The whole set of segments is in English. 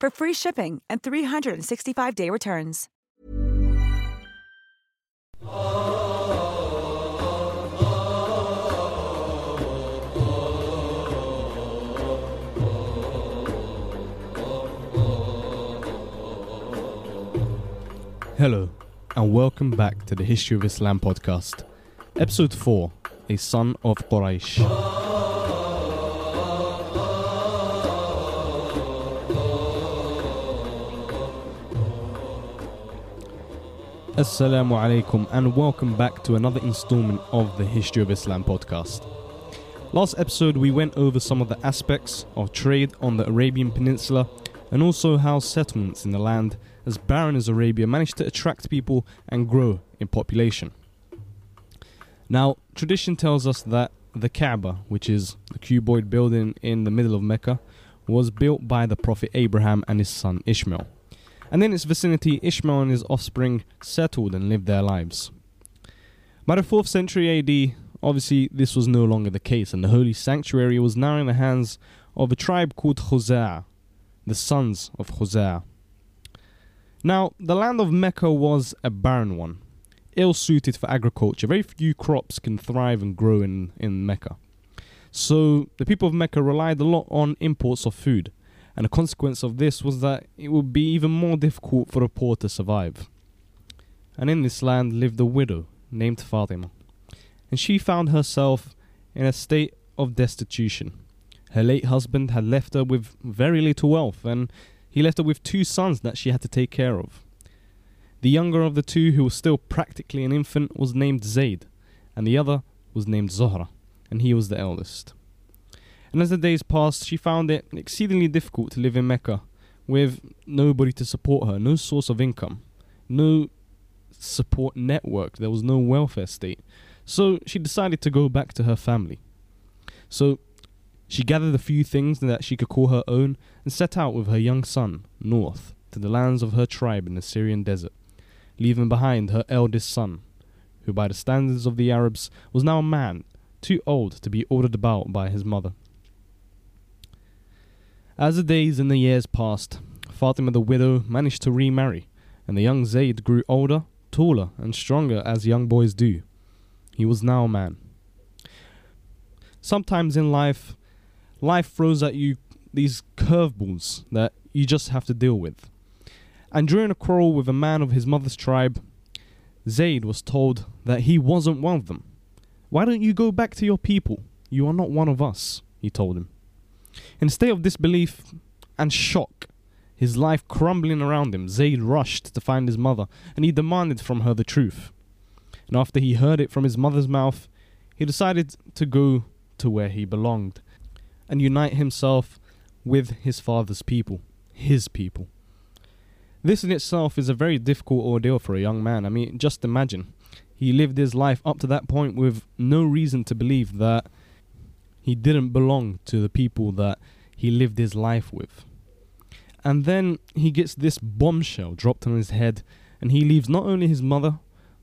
for free shipping and 365-day returns. Hello, and welcome back to the History of Islam podcast, episode 4 A Son of Quraysh. Assalamu alaikum, and welcome back to another installment of the History of Islam podcast. Last episode, we went over some of the aspects of trade on the Arabian Peninsula and also how settlements in the land as barren as Arabia managed to attract people and grow in population. Now, tradition tells us that the Kaaba, which is the cuboid building in the middle of Mecca, was built by the Prophet Abraham and his son Ishmael. And in its vicinity, Ishmael and his offspring settled and lived their lives. By the 4th century AD, obviously this was no longer the case, and the holy sanctuary was now in the hands of a tribe called Khuzaa, the sons of Khuzaa. Now, the land of Mecca was a barren one, ill suited for agriculture. Very few crops can thrive and grow in, in Mecca. So, the people of Mecca relied a lot on imports of food, and a consequence of this was that it would be even more difficult for a poor to survive. And in this land lived a widow named Fatima, and she found herself in a state of destitution. Her late husband had left her with very little wealth, and he left her with two sons that she had to take care of. The younger of the two, who was still practically an infant, was named Zayd, and the other was named Zohra, and he was the eldest. And as the days passed, she found it exceedingly difficult to live in Mecca, with nobody to support her, no source of income, no support network, there was no welfare state. So she decided to go back to her family. So she gathered a few things that she could call her own and set out with her young son north to the lands of her tribe in the Syrian desert, leaving behind her eldest son, who by the standards of the Arabs was now a man too old to be ordered about by his mother. As the days and the years passed, Fatima the widow managed to remarry, and the young Zayd grew older, taller, and stronger as young boys do. He was now a man. Sometimes in life, life throws at you these curveballs that you just have to deal with. And during a quarrel with a man of his mother's tribe, Zayd was told that he wasn't one of them. Why don't you go back to your people? You are not one of us, he told him. In a state of disbelief and shock, his life crumbling around him, Zayd rushed to find his mother and he demanded from her the truth. And after he heard it from his mother's mouth, he decided to go to where he belonged and unite himself with his father's people, his people. This in itself is a very difficult ordeal for a young man. I mean, just imagine. He lived his life up to that point with no reason to believe that he didn't belong to the people that he lived his life with. And then he gets this bombshell dropped on his head, and he leaves not only his mother,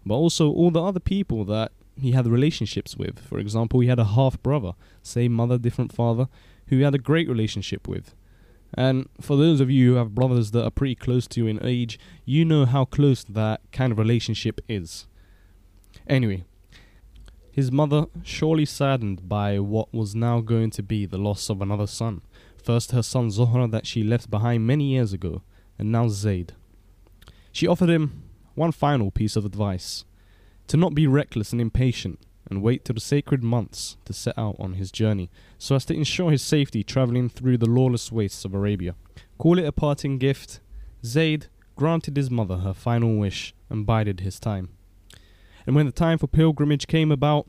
but also all the other people that he had relationships with. For example, he had a half brother, same mother, different father, who he had a great relationship with. And for those of you who have brothers that are pretty close to you in age, you know how close that kind of relationship is. Anyway, his mother, surely saddened by what was now going to be the loss of another son, first her son Zohra that she left behind many years ago, and now Zayd. She offered him one final piece of advice to not be reckless and impatient and wait till the sacred months to set out on his journey so as to ensure his safety travelling through the lawless wastes of Arabia. Call it a parting gift, Zayd granted his mother her final wish and bided his time. And when the time for pilgrimage came about,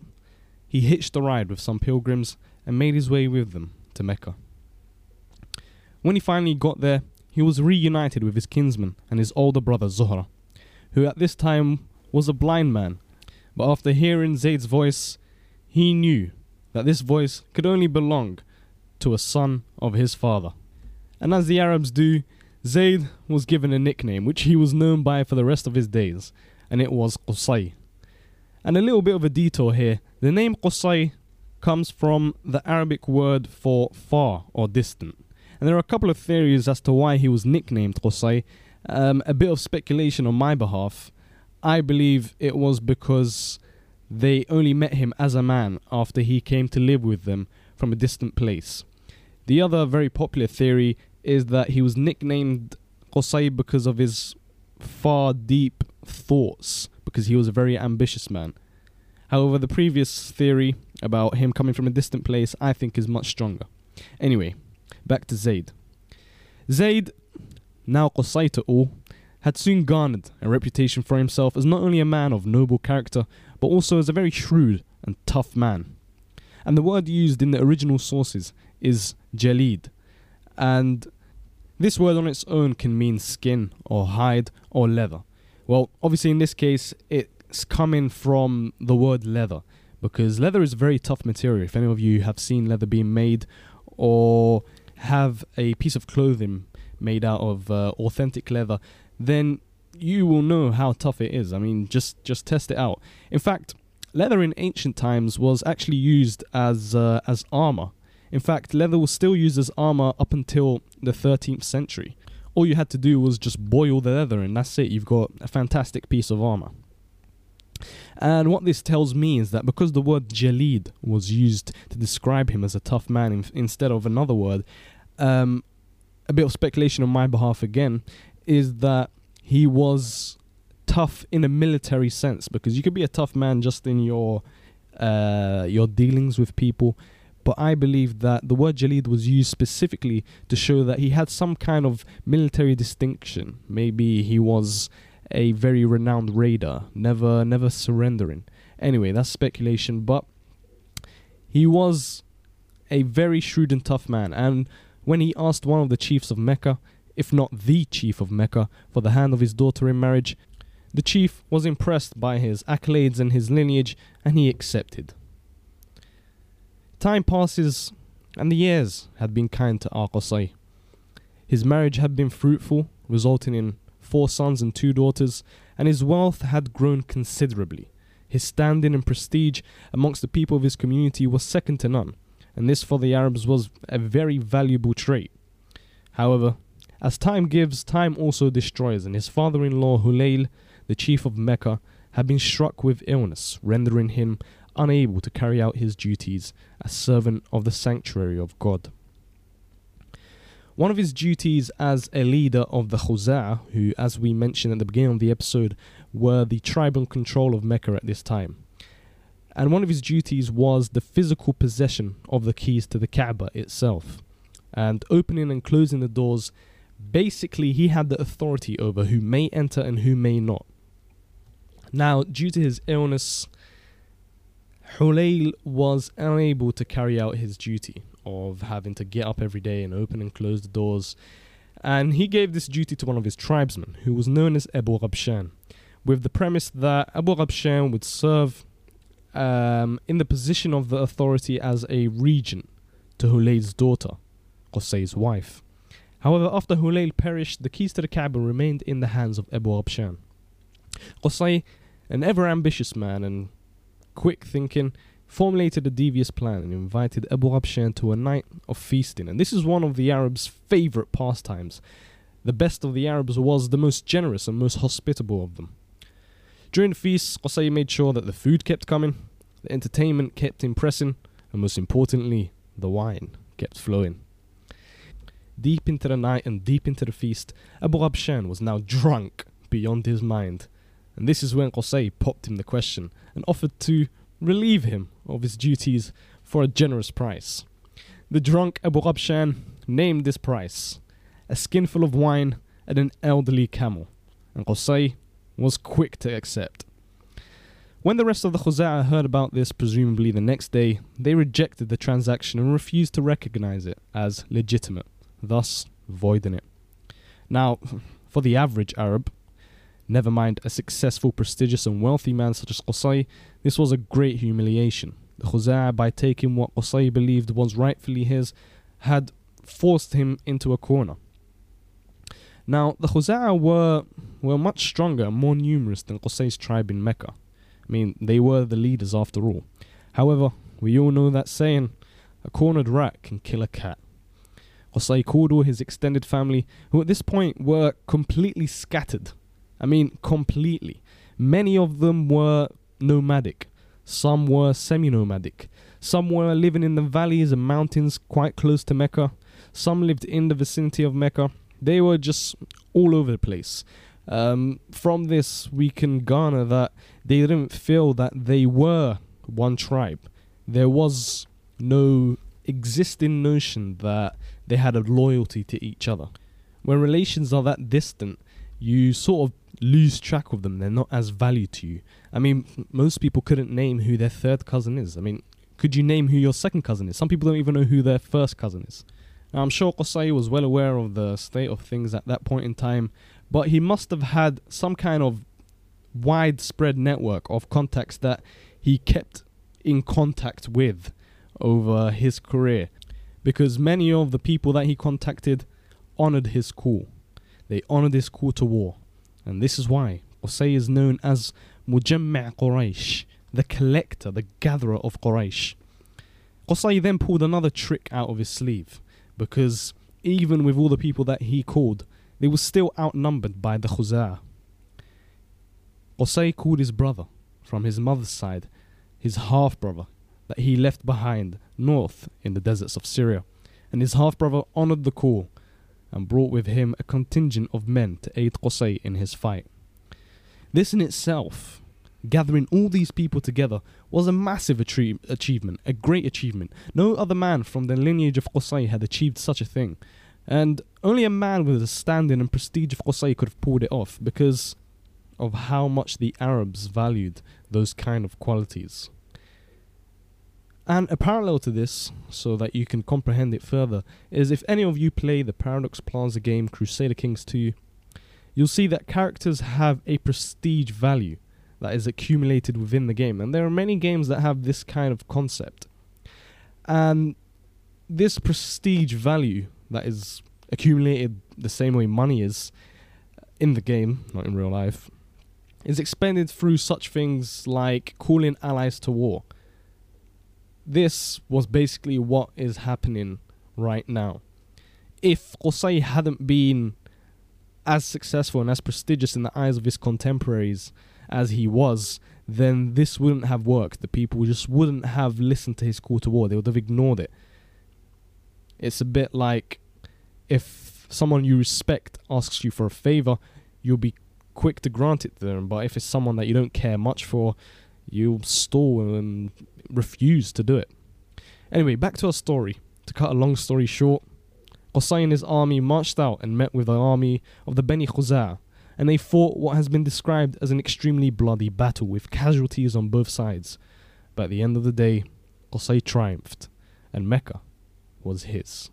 he hitched a ride with some pilgrims and made his way with them to Mecca. When he finally got there, he was reunited with his kinsman and his older brother Zuhra, who at this time was a blind man. But after hearing Zayd's voice, he knew that this voice could only belong to a son of his father. And as the Arabs do, Zayd was given a nickname which he was known by for the rest of his days, and it was Qusay. And a little bit of a detour here the name Qusay comes from the Arabic word for far or distant. And there are a couple of theories as to why he was nicknamed Qusay. Um, a bit of speculation on my behalf. I believe it was because they only met him as a man after he came to live with them from a distant place. The other very popular theory is that he was nicknamed Qusay because of his far deep thoughts, because he was a very ambitious man. However, the previous theory about him coming from a distant place I think is much stronger. Anyway, back to Zayd. Zayd, now Qusay to had soon garnered a reputation for himself as not only a man of noble character, but also as a very shrewd and tough man. And the word used in the original sources is jalid, and this word on its own can mean skin or hide or leather. Well, obviously, in this case, it's coming from the word leather because leather is a very tough material. If any of you have seen leather being made or have a piece of clothing made out of uh, authentic leather, then you will know how tough it is. I mean, just just test it out. In fact, leather in ancient times was actually used as uh, as armor. In fact, leather was still used as armor up until the 13th century. All you had to do was just boil the leather, and that's it. You've got a fantastic piece of armor. And what this tells me is that because the word Jalid was used to describe him as a tough man in, instead of another word, um, a bit of speculation on my behalf again is that he was tough in a military sense because you could be a tough man just in your uh, your dealings with people. But I believe that the word Jalid was used specifically to show that he had some kind of military distinction. Maybe he was a very renowned raider, never never surrendering. Anyway, that's speculation, but he was a very shrewd and tough man. And when he asked one of the chiefs of Mecca, if not the chief of Mecca, for the hand of his daughter in marriage, the chief was impressed by his accolades and his lineage, and he accepted. Time passes, and the years had been kind to Qusay. His marriage had been fruitful, resulting in four sons and two daughters, and his wealth had grown considerably. His standing and prestige amongst the people of his community was second to none, and this for the Arabs was a very valuable trait. However, as time gives, time also destroys, and his father in law Hulayl, the chief of Mecca, had been struck with illness, rendering him unable to carry out his duties as servant of the sanctuary of God. One of his duties as a leader of the Khuzaa, who, as we mentioned at the beginning of the episode, were the tribal control of Mecca at this time. And one of his duties was the physical possession of the keys to the Kaaba itself. And opening and closing the doors, basically, he had the authority over who may enter and who may not. Now, due to his illness, Hulayl was unable to carry out his duty of having to get up every day and open and close the doors. And he gave this duty to one of his tribesmen, who was known as Abu Rabshan, with the premise that Abu Rabshan would serve um, in the position of the authority as a regent to Hulayl's daughter, Qusay's wife. However, after Hulayl perished, the keys to the Kaaba remained in the hands of Abu Rabshan. Qusay, an ever ambitious man and quick thinking, formulated a devious plan and invited Abu Rabshan to a night of feasting. And this is one of the Arabs' favorite pastimes. The best of the Arabs was the most generous and most hospitable of them. During the feast, Qusay made sure that the food kept coming, the entertainment kept impressing, and most importantly, the wine kept flowing. Deep into the night and deep into the feast, Abu Rabshan was now drunk beyond his mind. And this is when Qusay popped him the question and offered to relieve him of his duties for a generous price. The drunk Abu Rabshan named this price a skinful of wine and an elderly camel, and Qusay was quick to accept. When the rest of the Khuza'a heard about this, presumably the next day, they rejected the transaction and refused to recognize it as legitimate, thus voiding it. Now, for the average Arab, never mind a successful, prestigious, and wealthy man such as Qusay, this was a great humiliation. The Khuza'a, by taking what Qusay believed was rightfully his, had forced him into a corner. Now, the Khuza'a were, were much stronger and more numerous than Qusay's tribe in Mecca. I mean, they were the leaders after all. However, we all know that saying, a cornered rat can kill a cat. Qusay called all his extended family, who at this point were completely scattered. I mean, completely. Many of them were nomadic, some were semi nomadic, some were living in the valleys and mountains quite close to Mecca, some lived in the vicinity of Mecca. They were just all over the place. Um, from this, we can garner that they didn't feel that they were one tribe. There was no existing notion that they had a loyalty to each other. When relations are that distant, you sort of lose track of them. They're not as valued to you. I mean, most people couldn't name who their third cousin is. I mean, could you name who your second cousin is? Some people don't even know who their first cousin is. Now, I'm sure Qusay was well aware of the state of things at that point in time, but he must have had some kind of widespread network of contacts that he kept in contact with over his career because many of the people that he contacted honored his call. They honored his call to war. And this is why Qusay is known as Mujamma' Quraysh, the collector, the gatherer of Quraysh. Qusay then pulled another trick out of his sleeve because even with all the people that he called, they were still outnumbered by the Khuzaa. Qusay called his brother from his mother's side, his half brother that he left behind north in the deserts of Syria, and his half brother honored the call and brought with him a contingent of men to aid Qusay in his fight. This in itself, gathering all these people together, was a massive achievement, a great achievement. No other man from the lineage of Qusay had achieved such a thing, and only a man with the standing and prestige of Qusay could have pulled it off because of how much the Arabs valued those kind of qualities. And a parallel to this, so that you can comprehend it further, is if any of you play the Paradox Plaza game Crusader Kings 2, you'll see that characters have a prestige value that is accumulated within the game. And there are many games that have this kind of concept. And this prestige value that is accumulated the same way money is in the game, not in real life, is expended through such things like calling allies to war this was basically what is happening right now. If Qusay hadn't been as successful and as prestigious in the eyes of his contemporaries as he was, then this wouldn't have worked. The people just wouldn't have listened to his call to war. They would have ignored it. It's a bit like if someone you respect asks you for a favor, you'll be quick to grant it to them. But if it's someone that you don't care much for, you'll stall and refused to do it. Anyway, back to our story. To cut a long story short, Qusay and his army marched out and met with the army of the Beni Khuzaa, and they fought what has been described as an extremely bloody battle with casualties on both sides. But at the end of the day, Qusay triumphed, and Mecca was his.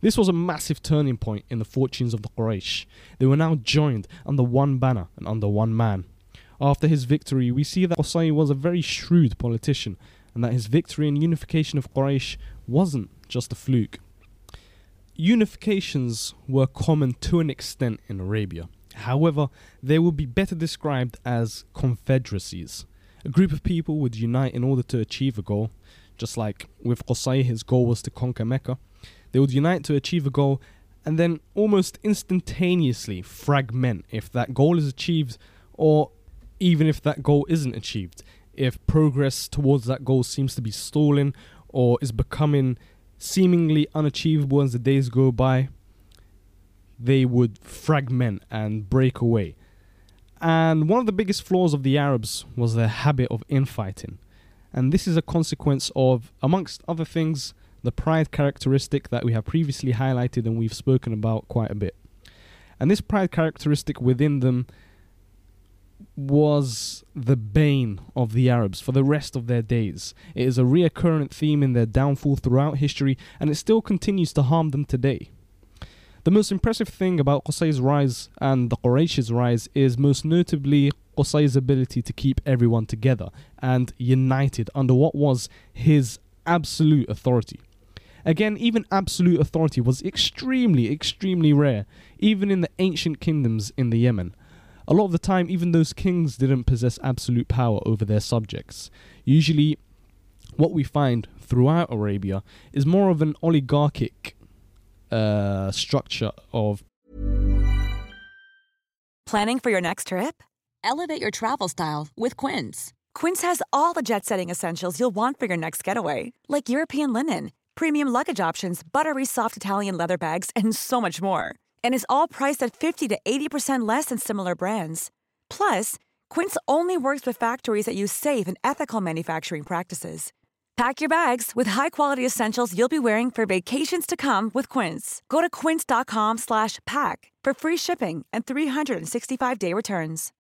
This was a massive turning point in the fortunes of the Quraysh. They were now joined under one banner and under one man. After his victory, we see that Qusay was a very shrewd politician and that his victory and unification of Quraysh wasn't just a fluke. Unifications were common to an extent in Arabia. However, they would be better described as confederacies. A group of people would unite in order to achieve a goal, just like with Qusay, his goal was to conquer Mecca. They would unite to achieve a goal and then almost instantaneously fragment if that goal is achieved or even if that goal isn't achieved. If progress towards that goal seems to be stalling or is becoming seemingly unachievable as the days go by, they would fragment and break away. And one of the biggest flaws of the Arabs was their habit of infighting. And this is a consequence of, amongst other things, the pride characteristic that we have previously highlighted and we've spoken about quite a bit. And this pride characteristic within them was the bane of the Arabs for the rest of their days. It is a reoccurrent theme in their downfall throughout history, and it still continues to harm them today. The most impressive thing about Qusay's rise and the Quraysh's rise is most notably Qusay's ability to keep everyone together and united under what was his absolute authority. Again, even absolute authority was extremely, extremely rare, even in the ancient kingdoms in the Yemen. A lot of the time, even those kings didn't possess absolute power over their subjects. Usually, what we find throughout Arabia is more of an oligarchic uh, structure of. Planning for your next trip? Elevate your travel style with Quince. Quince has all the jet setting essentials you'll want for your next getaway, like European linen, premium luggage options, buttery soft Italian leather bags, and so much more. And is all priced at 50 to 80% less than similar brands. Plus, Quince only works with factories that use safe and ethical manufacturing practices. Pack your bags with high-quality essentials you'll be wearing for vacations to come with Quince. Go to quince.com/pack for free shipping and 365-day returns.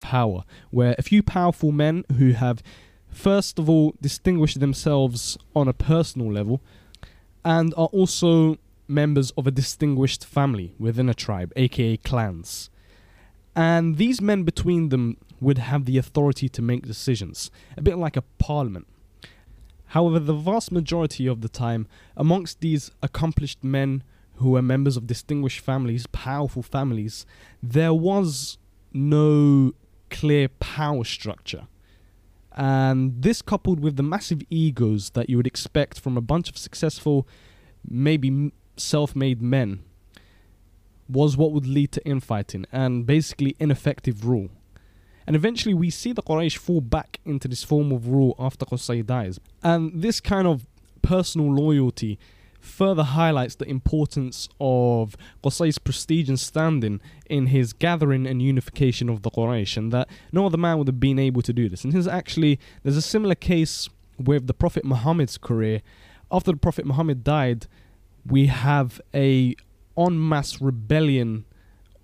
Power, where a few powerful men who have first of all distinguished themselves on a personal level and are also members of a distinguished family within a tribe, aka clans. And these men between them would have the authority to make decisions, a bit like a parliament. However, the vast majority of the time, amongst these accomplished men who were members of distinguished families, powerful families, there was no clear power structure. And this, coupled with the massive egos that you would expect from a bunch of successful, maybe self made men, was what would lead to infighting and basically ineffective rule. And eventually, we see the Quraysh fall back into this form of rule after Qusay dies. And this kind of personal loyalty further highlights the importance of Qusay's prestige and standing in his gathering and unification of the Quraysh, and that no other man would have been able to do this. And here's actually, there's a similar case with the Prophet Muhammad's career. After the Prophet Muhammad died, we have a en masse rebellion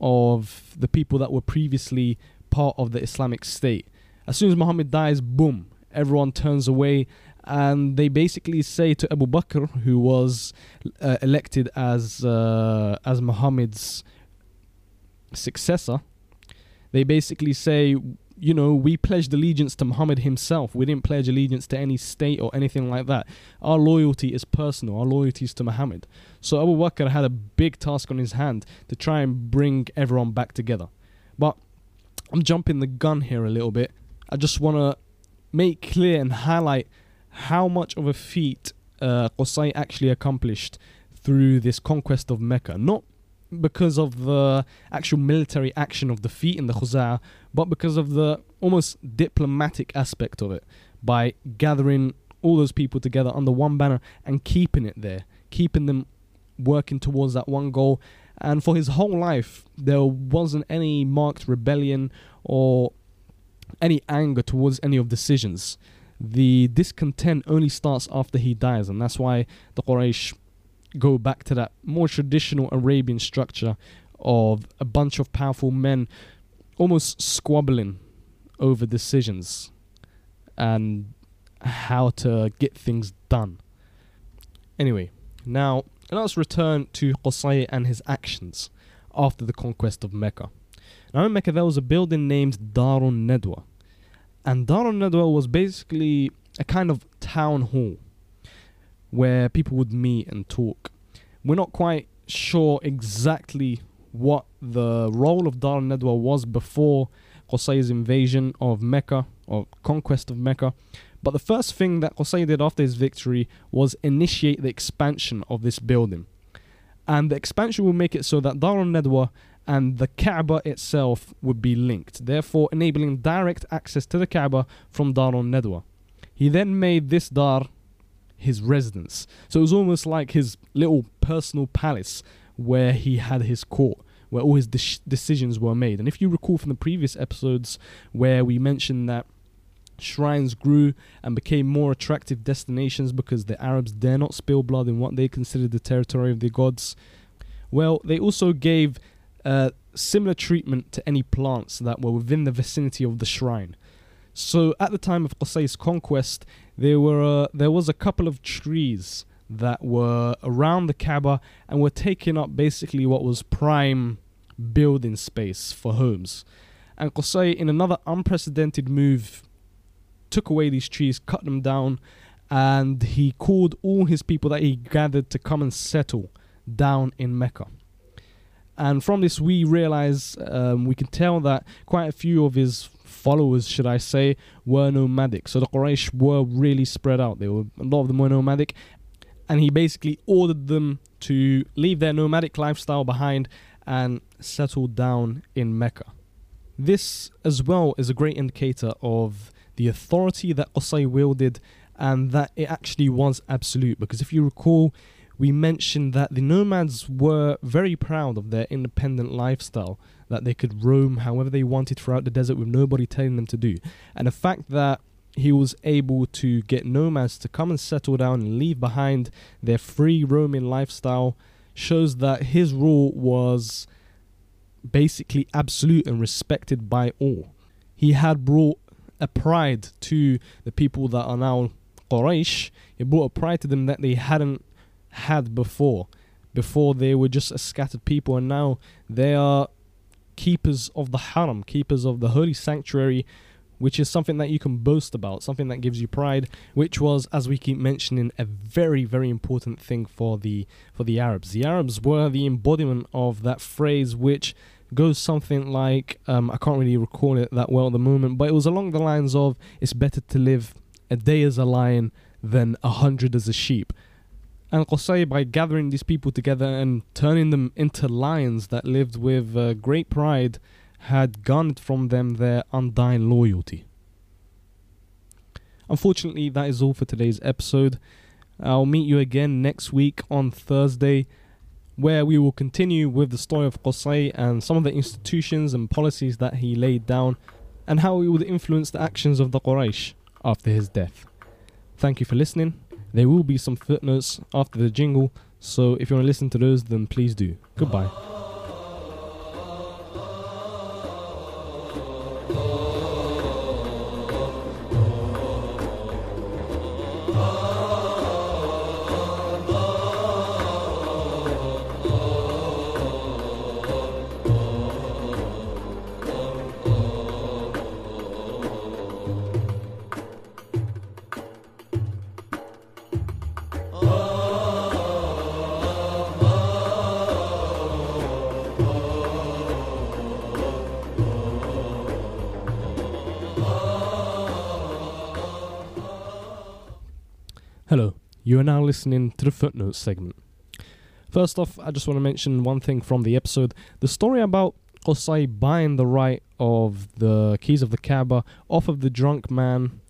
of the people that were previously part of the Islamic State. As soon as Muhammad dies, boom, everyone turns away and they basically say to Abu Bakr, who was uh, elected as uh, as Muhammad's successor, they basically say, you know, we pledged allegiance to Muhammad himself. We didn't pledge allegiance to any state or anything like that. Our loyalty is personal. Our loyalty is to Muhammad. So Abu Bakr had a big task on his hand to try and bring everyone back together. But I'm jumping the gun here a little bit. I just want to make clear and highlight how much of a feat uh, Qusay actually accomplished through this conquest of Mecca. Not because of the actual military action of defeat in the Khuza'ah, but because of the almost diplomatic aspect of it by gathering all those people together under one banner and keeping it there, keeping them working towards that one goal. And for his whole life, there wasn't any marked rebellion or any anger towards any of decisions the discontent only starts after he dies, and that's why the Quraysh go back to that more traditional Arabian structure of a bunch of powerful men almost squabbling over decisions and how to get things done. Anyway, now let us return to Qusay and his actions after the conquest of Mecca. Now in Mecca there was a building named Darun Nedwa. and Darun Nedwa was basically a kind of town hall where people would meet and talk. We're not quite sure exactly what the role of Dar al-Nadwa was before Qusay's invasion of Mecca or conquest of Mecca. But the first thing that Qusay did after his victory was initiate the expansion of this building. And the expansion will make it so that Dar al-Nadwa and the Kaaba itself would be linked, therefore enabling direct access to the Kaaba from Dar al-Nadwa. He then made this Dar his residence. So it was almost like his little personal palace where he had his court, where all his de- decisions were made. And if you recall from the previous episodes where we mentioned that shrines grew and became more attractive destinations because the Arabs dare not spill blood in what they considered the territory of the gods, well, they also gave uh, similar treatment to any plants that were within the vicinity of the shrine. So at the time of Qusay's conquest, there were uh, there was a couple of trees that were around the Kaaba and were taking up basically what was prime building space for homes. And Qusay, in another unprecedented move, took away these trees, cut them down, and he called all his people that he gathered to come and settle down in Mecca. And from this, we realize um, we can tell that quite a few of his followers, should I say, were nomadic. So the Quraysh were really spread out. They were a lot of them were nomadic, and he basically ordered them to leave their nomadic lifestyle behind and settle down in Mecca. This, as well, is a great indicator of the authority that Qusay wielded and that it actually was absolute. Because if you recall, we mentioned that the nomads were very proud of their independent lifestyle, that they could roam however they wanted throughout the desert with nobody telling them to do. And the fact that he was able to get nomads to come and settle down and leave behind their free roaming lifestyle shows that his rule was basically absolute and respected by all. He had brought a pride to the people that are now Quraysh. He brought a pride to them that they hadn't had before. Before they were just a scattered people, and now they are keepers of the haram, keepers of the holy sanctuary, which is something that you can boast about, something that gives you pride, which was, as we keep mentioning, a very, very important thing for the for the Arabs. The Arabs were the embodiment of that phrase, which goes something like um, I can't really recall it that well at the moment, but it was along the lines of "It's better to live a day as a lion than a hundred as a sheep." And Qusay, by gathering these people together and turning them into lions that lived with uh, great pride, had garnered from them their undying loyalty. Unfortunately, that is all for today's episode. I'll meet you again next week on Thursday, where we will continue with the story of Qusay and some of the institutions and policies that he laid down, and how it would influence the actions of the Quraysh after his death. Thank you for listening. There will be some footnotes after the jingle, so if you want to listen to those, then please do. Goodbye. Hello, you are now listening to the footnotes segment. First off, I just want to mention one thing from the episode. The story about Qusay buying the right of the keys of the Kaaba off of the drunk man,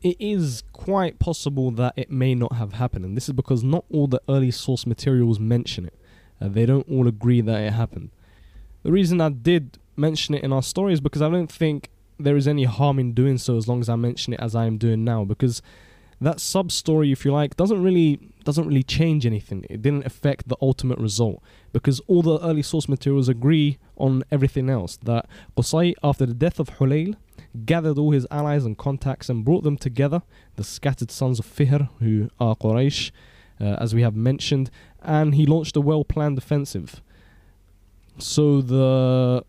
it is quite possible that it may not have happened. And this is because not all the early source materials mention it. Uh, they don't all agree that it happened. The reason I did mention it in our story is because I don't think there is any harm in doing so as long as I mention it as I am doing now. Because that sub story, if you like, doesn't really doesn't really change anything. It didn't affect the ultimate result because all the early source materials agree on everything else. That Qusay, after the death of Hulayl, gathered all his allies and contacts and brought them together, the scattered sons of Fihr, who are Quraysh, uh, as we have mentioned, and he launched a well-planned offensive. So the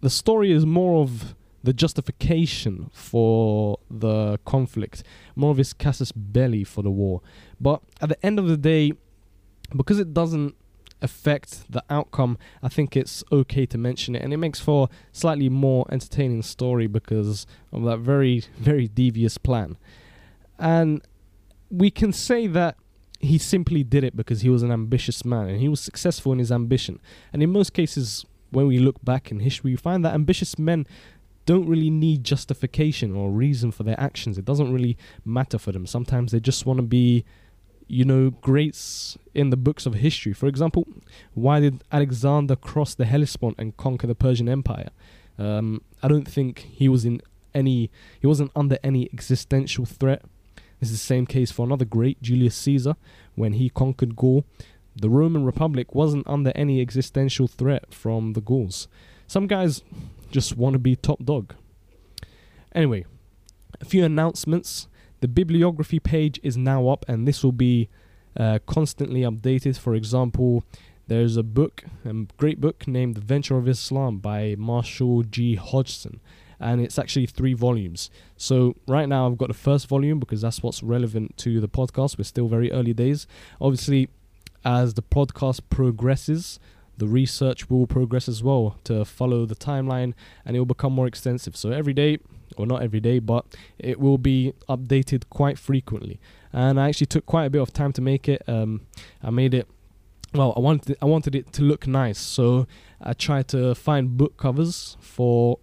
the story is more of the justification for the conflict, more of his casus belli for the war. But at the end of the day, because it doesn't affect the outcome, I think it's okay to mention it, and it makes for slightly more entertaining story because of that very, very devious plan. And we can say that he simply did it because he was an ambitious man and he was successful in his ambition. And in most cases, when we look back in history, we find that ambitious men don't really need justification or reason for their actions. It doesn't really matter for them. Sometimes they just want to be you know, greats in the books of history. For example, why did Alexander cross the Hellespont and conquer the Persian Empire? Um, I don't think he was in any, he wasn't under any existential threat. This is the same case for another great, Julius Caesar, when he conquered Gaul. The Roman Republic wasn't under any existential threat from the Gauls. Some guys just want to be top dog. Anyway, a few announcements. The bibliography page is now up, and this will be uh, constantly updated. For example, there's a book, a great book named The Venture of Islam by Marshall G. Hodgson, and it's actually three volumes. So, right now, I've got the first volume because that's what's relevant to the podcast. We're still very early days. Obviously, as the podcast progresses, the research will progress as well to follow the timeline and it will become more extensive. So, every day, or not every day, but it will be updated quite frequently. And I actually took quite a bit of time to make it. Um, I made it well i wanted i wanted it to look nice so i tried to find book covers for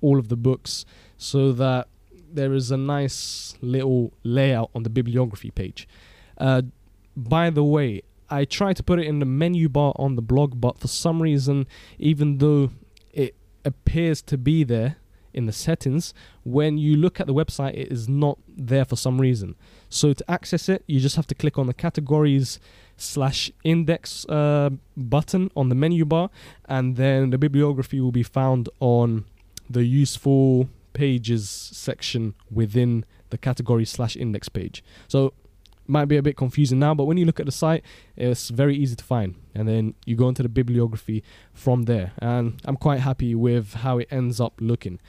all of the books so that there is a nice little layout on the bibliography page uh, by the way i tried to put it in the menu bar on the blog but for some reason even though it appears to be there in the settings when you look at the website it is not there for some reason so to access it you just have to click on the categories slash index uh, button on the menu bar, and then the bibliography will be found on the useful pages section within the category slash index page. So might be a bit confusing now, but when you look at the site, it's very easy to find. And then you go into the bibliography from there. And I'm quite happy with how it ends up looking.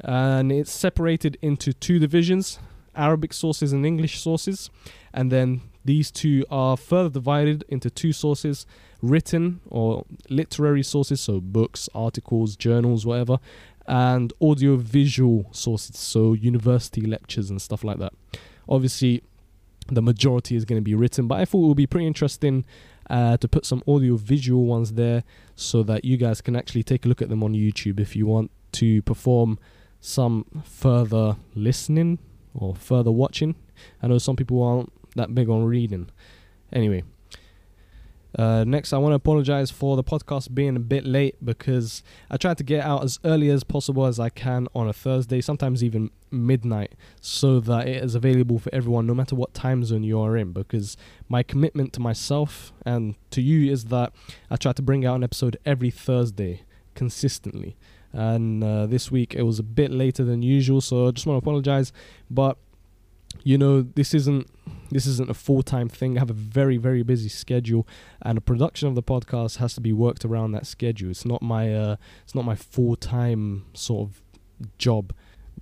And it's separated into two divisions Arabic sources and English sources. And then these two are further divided into two sources written or literary sources, so books, articles, journals, whatever, and audio visual sources, so university lectures and stuff like that. Obviously, the majority is going to be written, but I thought it would be pretty interesting uh, to put some audio visual ones there so that you guys can actually take a look at them on YouTube if you want to perform some further listening or further watching. I know some people aren't that big on reading. Anyway, uh, next, I want to apologize for the podcast being a bit late because I tried to get out as early as possible as I can on a Thursday, sometimes even midnight, so that it is available for everyone no matter what time zone you are in. Because my commitment to myself and to you is that I try to bring out an episode every Thursday consistently. And uh, this week it was a bit later than usual, so I just want to apologize. But you know, this isn't this isn't a full time thing. I have a very very busy schedule, and the production of the podcast has to be worked around that schedule. It's not my uh, it's not my full time sort of job.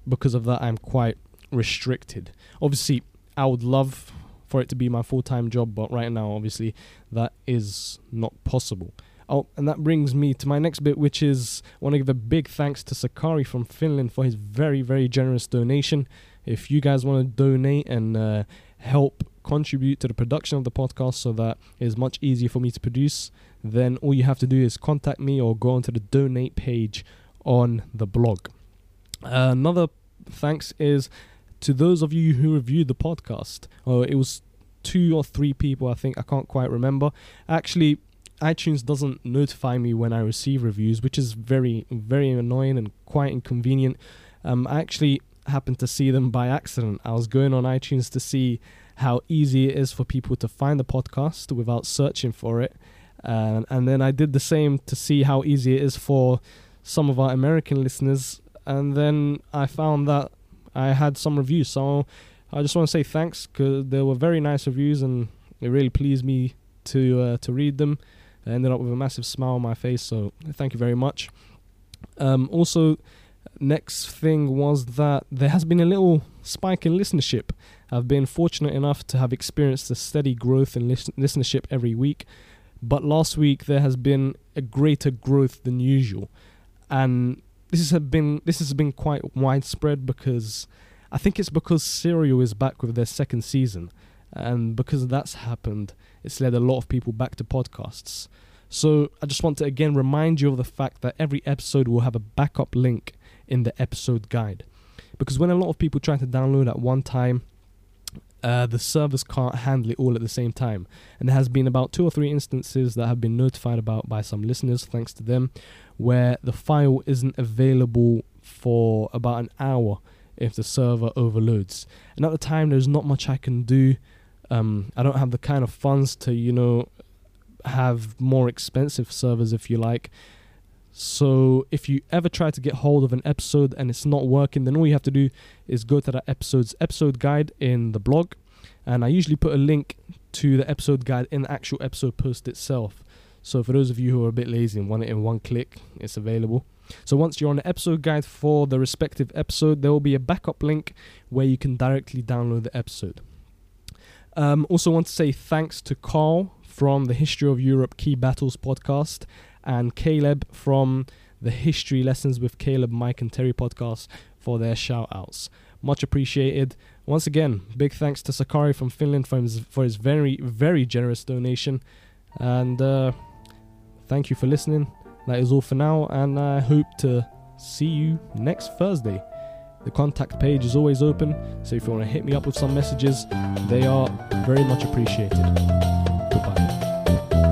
Because of that, I'm quite restricted. Obviously, I would love for it to be my full time job, but right now, obviously, that is not possible. Oh, and that brings me to my next bit, which is I want to give a big thanks to Sakari from Finland for his very, very generous donation. If you guys want to donate and uh, help contribute to the production of the podcast so that it is much easier for me to produce, then all you have to do is contact me or go onto the donate page on the blog. Another thanks is to those of you who reviewed the podcast. Uh, it was two or three people, I think. I can't quite remember. Actually, iTunes doesn't notify me when I receive reviews, which is very, very annoying and quite inconvenient. Um, I actually happened to see them by accident. I was going on iTunes to see how easy it is for people to find the podcast without searching for it. Uh, and then I did the same to see how easy it is for some of our American listeners. And then I found that I had some reviews. So I just want to say thanks because they were very nice reviews and it really pleased me to uh, to read them. I ended up with a massive smile on my face. So thank you very much. Um, also, next thing was that there has been a little spike in listenership. I've been fortunate enough to have experienced a steady growth in listen- listenership every week, but last week there has been a greater growth than usual, and this has been this has been quite widespread because I think it's because Serial is back with their second season, and because that's happened, it's led a lot of people back to podcasts. So I just want to again remind you of the fact that every episode will have a backup link in the episode guide. Because when a lot of people try to download at one time, uh, the servers can't handle it all at the same time. And there has been about two or three instances that have been notified about by some listeners, thanks to them, where the file isn't available for about an hour if the server overloads. And at the time, there's not much I can do. Um, I don't have the kind of funds to, you know, have more expensive servers, if you like. So if you ever try to get hold of an episode and it's not working, then all you have to do is go to that episode's episode guide in the blog. And I usually put a link to the episode guide in the actual episode post itself. So for those of you who are a bit lazy and want it in one click, it's available. So once you're on the episode guide for the respective episode, there will be a backup link where you can directly download the episode. Um, also want to say thanks to Carl from the History of Europe Key Battles podcast and Caleb from the History Lessons with Caleb, Mike, and Terry podcast for their shout outs. Much appreciated. Once again, big thanks to Sakari from Finland for his, for his very, very generous donation. And uh, thank you for listening. That is all for now, and I hope to see you next Thursday. The contact page is always open, so if you want to hit me up with some messages, they are very much appreciated. Goodbye.